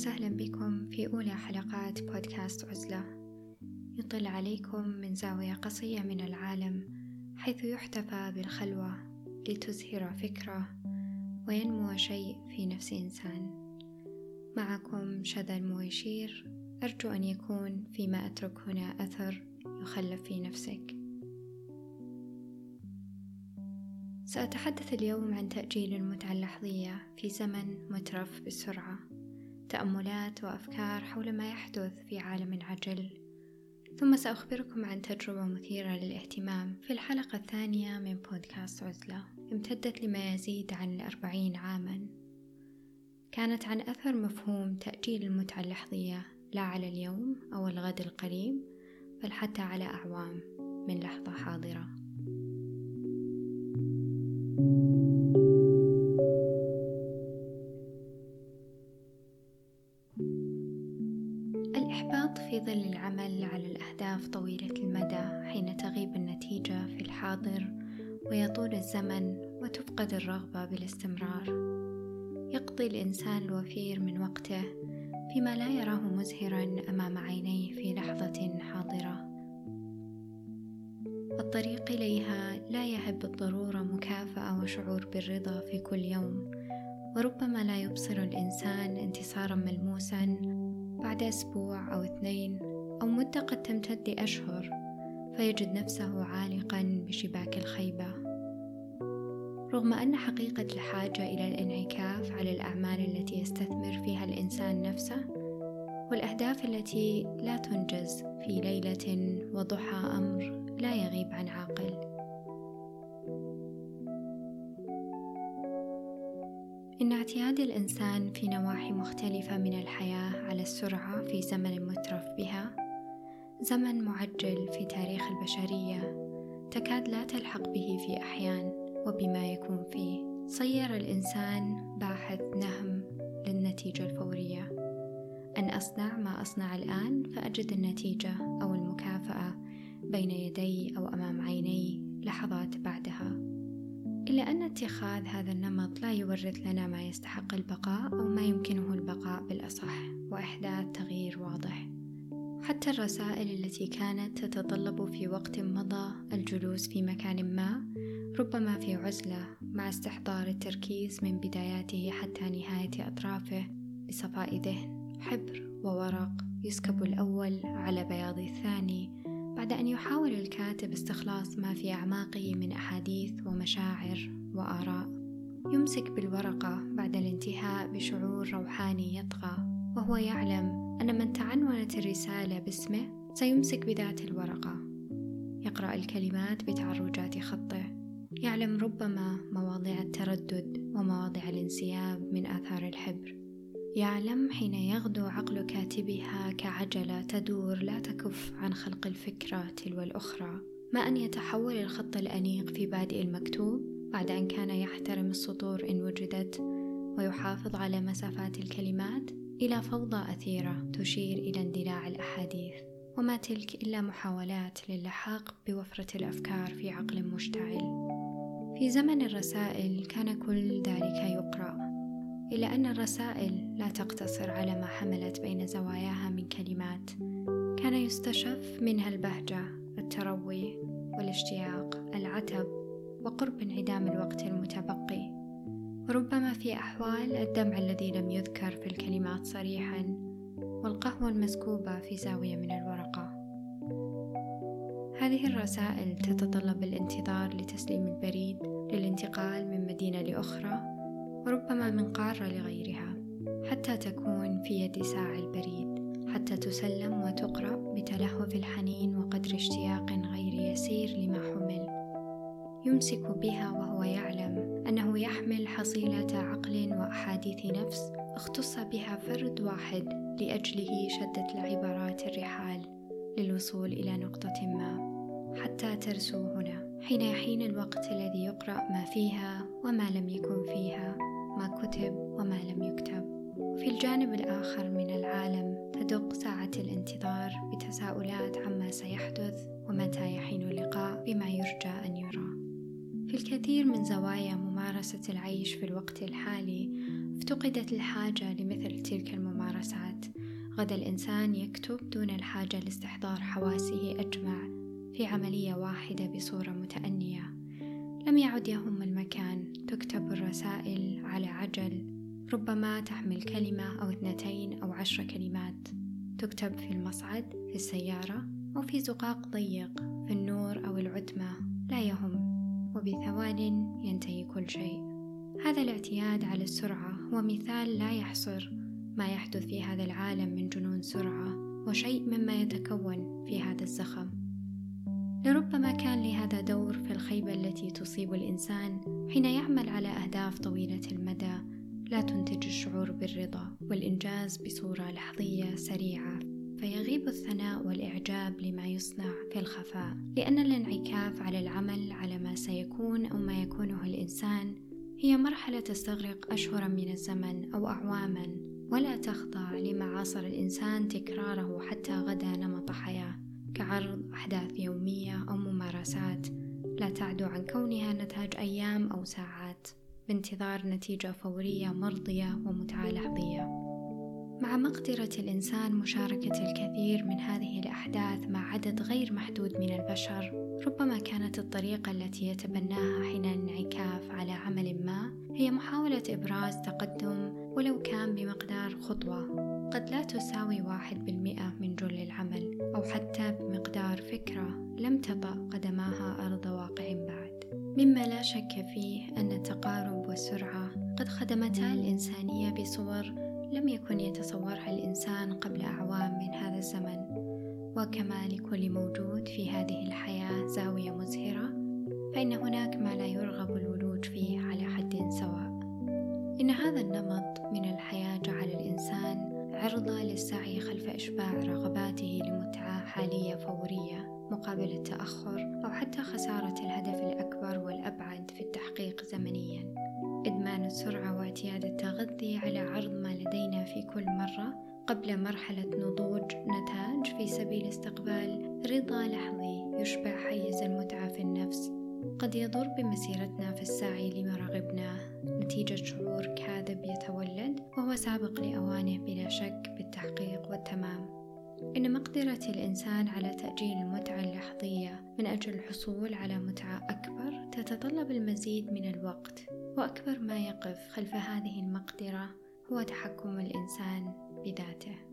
وسهلا بكم في أولى حلقات بودكاست عزلة. يطل عليكم من زاوية قصية من العالم حيث يحتفى بالخلوة لتزهر فكرة وينمو شيء في نفس إنسان. معكم شذا المويشير أرجو أن يكون فيما أترك هنا أثر يخلف في نفسك. سأتحدث اليوم عن تأجيل المتعة اللحظية في زمن مترف بالسرعة تأملات وأفكار حول ما يحدث في عالم عجل ثم سأخبركم عن تجربة مثيرة للاهتمام في الحلقة الثانية من بودكاست عزلة امتدت لما يزيد عن الأربعين عاما. كانت عن أثر مفهوم تأجيل المتعة اللحظية لا على اليوم أو الغد القريب بل حتى على أعوام من لحظة حاضرة. الإحباط في ظل العمل على الأهداف طويلة المدى حين تغيب النتيجة في الحاضر ويطول الزمن وتفقد الرغبة بالاستمرار. يقضي الإنسان الوفير من وقته فيما لا يراه مزهرا أمام عينيه في لحظة حاضرة. الطريق إليها لا يهب بالضرورة مكافأة وشعور بالرضا في كل يوم وربما لا يبصر الإنسان انتصارا ملموسا بعد أسبوع أو اثنين أو مدة قد تمتد لأشهر فيجد نفسه عالقا بشباك الخيبة. رغم أن حقيقة الحاجة إلى الانعكاف على الأعمال التي يستثمر فيها الإنسان نفسه والأهداف التي لا تنجز في ليلة وضحى أمر لا يغيب عن عاقل. إن اعتياد الإنسان في نواحي مختلفة من الحياة على السرعة في زمن مترف بها زمن معجل في تاريخ البشرية تكاد لا تلحق به في أحيان وبما يكون فيه. صير الإنسان باحث نهم للنتيجة الفورية. أن أصنع ما أصنع الآن فأجد النتيجة أو المكافأة بين يدي أو أمام عيني لحظات بعدها. إلا أن اتخاذ هذا النمط لا يورث لنا ما يستحق البقاء أو ما يمكنه البقاء بالأصح وإحداث تغيير واضح. حتى الرسائل التي كانت تتطلب في وقت مضى الجلوس في مكان ما ربما في عزلة مع استحضار التركيز من بداياته حتى نهاية أطرافه بصفاء ذهن حبر وورق يسكب الأول على بياض الثاني. بعد أن يحاول الكاتب استخلاص ما في أعماقه من أحاديث ومشاعر وآراء يمسك بالورقة بعد الانتهاء بشعور روحاني يطغى وهو يعلم أن من تعنونت الرسالة باسمه سيمسك بذات الورقة. يقرأ الكلمات بتعرجات خطه يعلم ربما مواضع التردد ومواضع الانسياب من آثار الحبر. يعلم حين يغدو عقل كاتبها كعجلة تدور لا تكف عن خلق الفكرة تلو الأخرى. ما أن يتحول الخط الأنيق في بادئ المكتوب بعد أن كان يحترم السطور إن وجدت ويحافظ على مسافات الكلمات إلى فوضى أثيرة تشير إلى اندلاع الأحاديث. وما تلك إلا محاولات للحاق بوفرة الأفكار في عقل مشتعل. في زمن الرسائل كان كل ذلك يقرأ. إلا أن الرسائل لا تقتصر على ما حملت بين زواياها من كلمات. كان يستشف منها البهجة التروي والاشتياق العتب وقرب انعدام الوقت المتبقي. وربما في أحوال الدمع الذي لم يذكر في الكلمات صريحا والقهوة المسكوبة في زاوية من الورقة. هذه الرسائل تتطلب الانتظار لتسليم البريد للانتقال من مدينة لأخرى. وربما من قارة لغيرها حتى تكون في يد ساعي البريد حتى تسلم وتقرأ بتلهف الحنين وقدر اشتياق غير يسير لما حمل. يمسك بها وهو يعلم أنه يحمل حصيلة عقل وأحاديث نفس اختص بها فرد واحد لأجله شدت العبارات الرحال للوصول إلى نقطة ما حتى ترسو هنا حين يحين الوقت الذي يقرأ ما فيها وما لم يكن فيها. ما كتب وما لم يكتب. وفي الجانب الآخر من العالم تدق ساعة الانتظار بتساؤلات عما سيحدث ومتى يحين اللقاء بما يرجى أن يرى. في الكثير من زوايا ممارسة العيش في الوقت الحالي افتقدت الحاجة لمثل تلك الممارسات. غدا الإنسان يكتب دون الحاجة لاستحضار حواسه أجمع في عملية واحدة بصورة متأنية. لم يعد يهم المكان تكتب الرسائل على عجل ربما تحمل كلمة أو اثنتين أو عشر كلمات. تكتب في المصعد في السيارة أو في زقاق ضيق في النور أو العتمة. لا يهم وبثوان ينتهي كل شيء. هذا الاعتياد على السرعة هو مثال لا يحصر. ما يحدث في هذا العالم من جنون سرعة وشيء مما يتكون في هذا الزخم. لربما كان لهذا دور في الخيبة التي تصيب الإنسان حين يعمل على أهداف طويلة المدى لا تنتج الشعور بالرضا والإنجاز بصورة لحظية سريعة. فيغيب الثناء والإعجاب لما يصنع في الخفاء لأن الانعكاف على العمل على ما سيكون أو ما يكونه الإنسان هي مرحلة تستغرق أشهرا من الزمن أو أعواما. ولا تخضع لما عاصر الإنسان تكراره حتى غدا نمط حياة. كعرض أحداث يومية أو ممارسات لا تعدو عن كونها نتاج أيام أو ساعات بانتظار نتيجة فورية مرضية ومتعة لحظية. مع مقدرة الإنسان مشاركة الكثير من هذه الأحداث مع عدد غير محدود من البشر ربما كانت الطريقة التي يتبناها حين الانعكاف على عمل ما هي محاولة إبراز تقدم ولو كان بمقدار خطوة. قد لا تساوي واحد بالمئة من جل العمل. أو حتى بمقدار فكرة لم تطأ قدماها أرض واقع بعد. مما لا شك فيه أن التقارب والسرعة قد خدمتا الإنسانية بصور لم يكن يتصورها الإنسان قبل أعوام من هذا الزمن. وكما لكل موجود في هذه الحياة زاوية مزهرة فإن هناك ما لا يرغب الولوج فيه على حد سواء. إن هذا النمط من الحياة جعل الإنسان عرضة للسعي خلف إشباع رغباته حالية فورية مقابل التأخر أو حتى خسارة الهدف الأكبر والأبعد في التحقيق زمنياً. إدمان السرعة واعتياد التغذي على عرض ما لدينا في كل مرة قبل مرحلة نضوج نتاج في سبيل استقبال رضا لحظي يشبع حيز المتعة في النفس. قد يضر بمسيرتنا في السعي لما رغبناه نتيجة شعور كاذب يتولد وهو سابق لأوانه بلا شك بالتحقيق والتمام. إن مقدرة الإنسان على تأجيل المتعة اللحظية من أجل الحصول على متعة أكبر تتطلب المزيد من الوقت وأكبر ما يقف خلف هذه المقدرة هو تحكم الإنسان بذاته.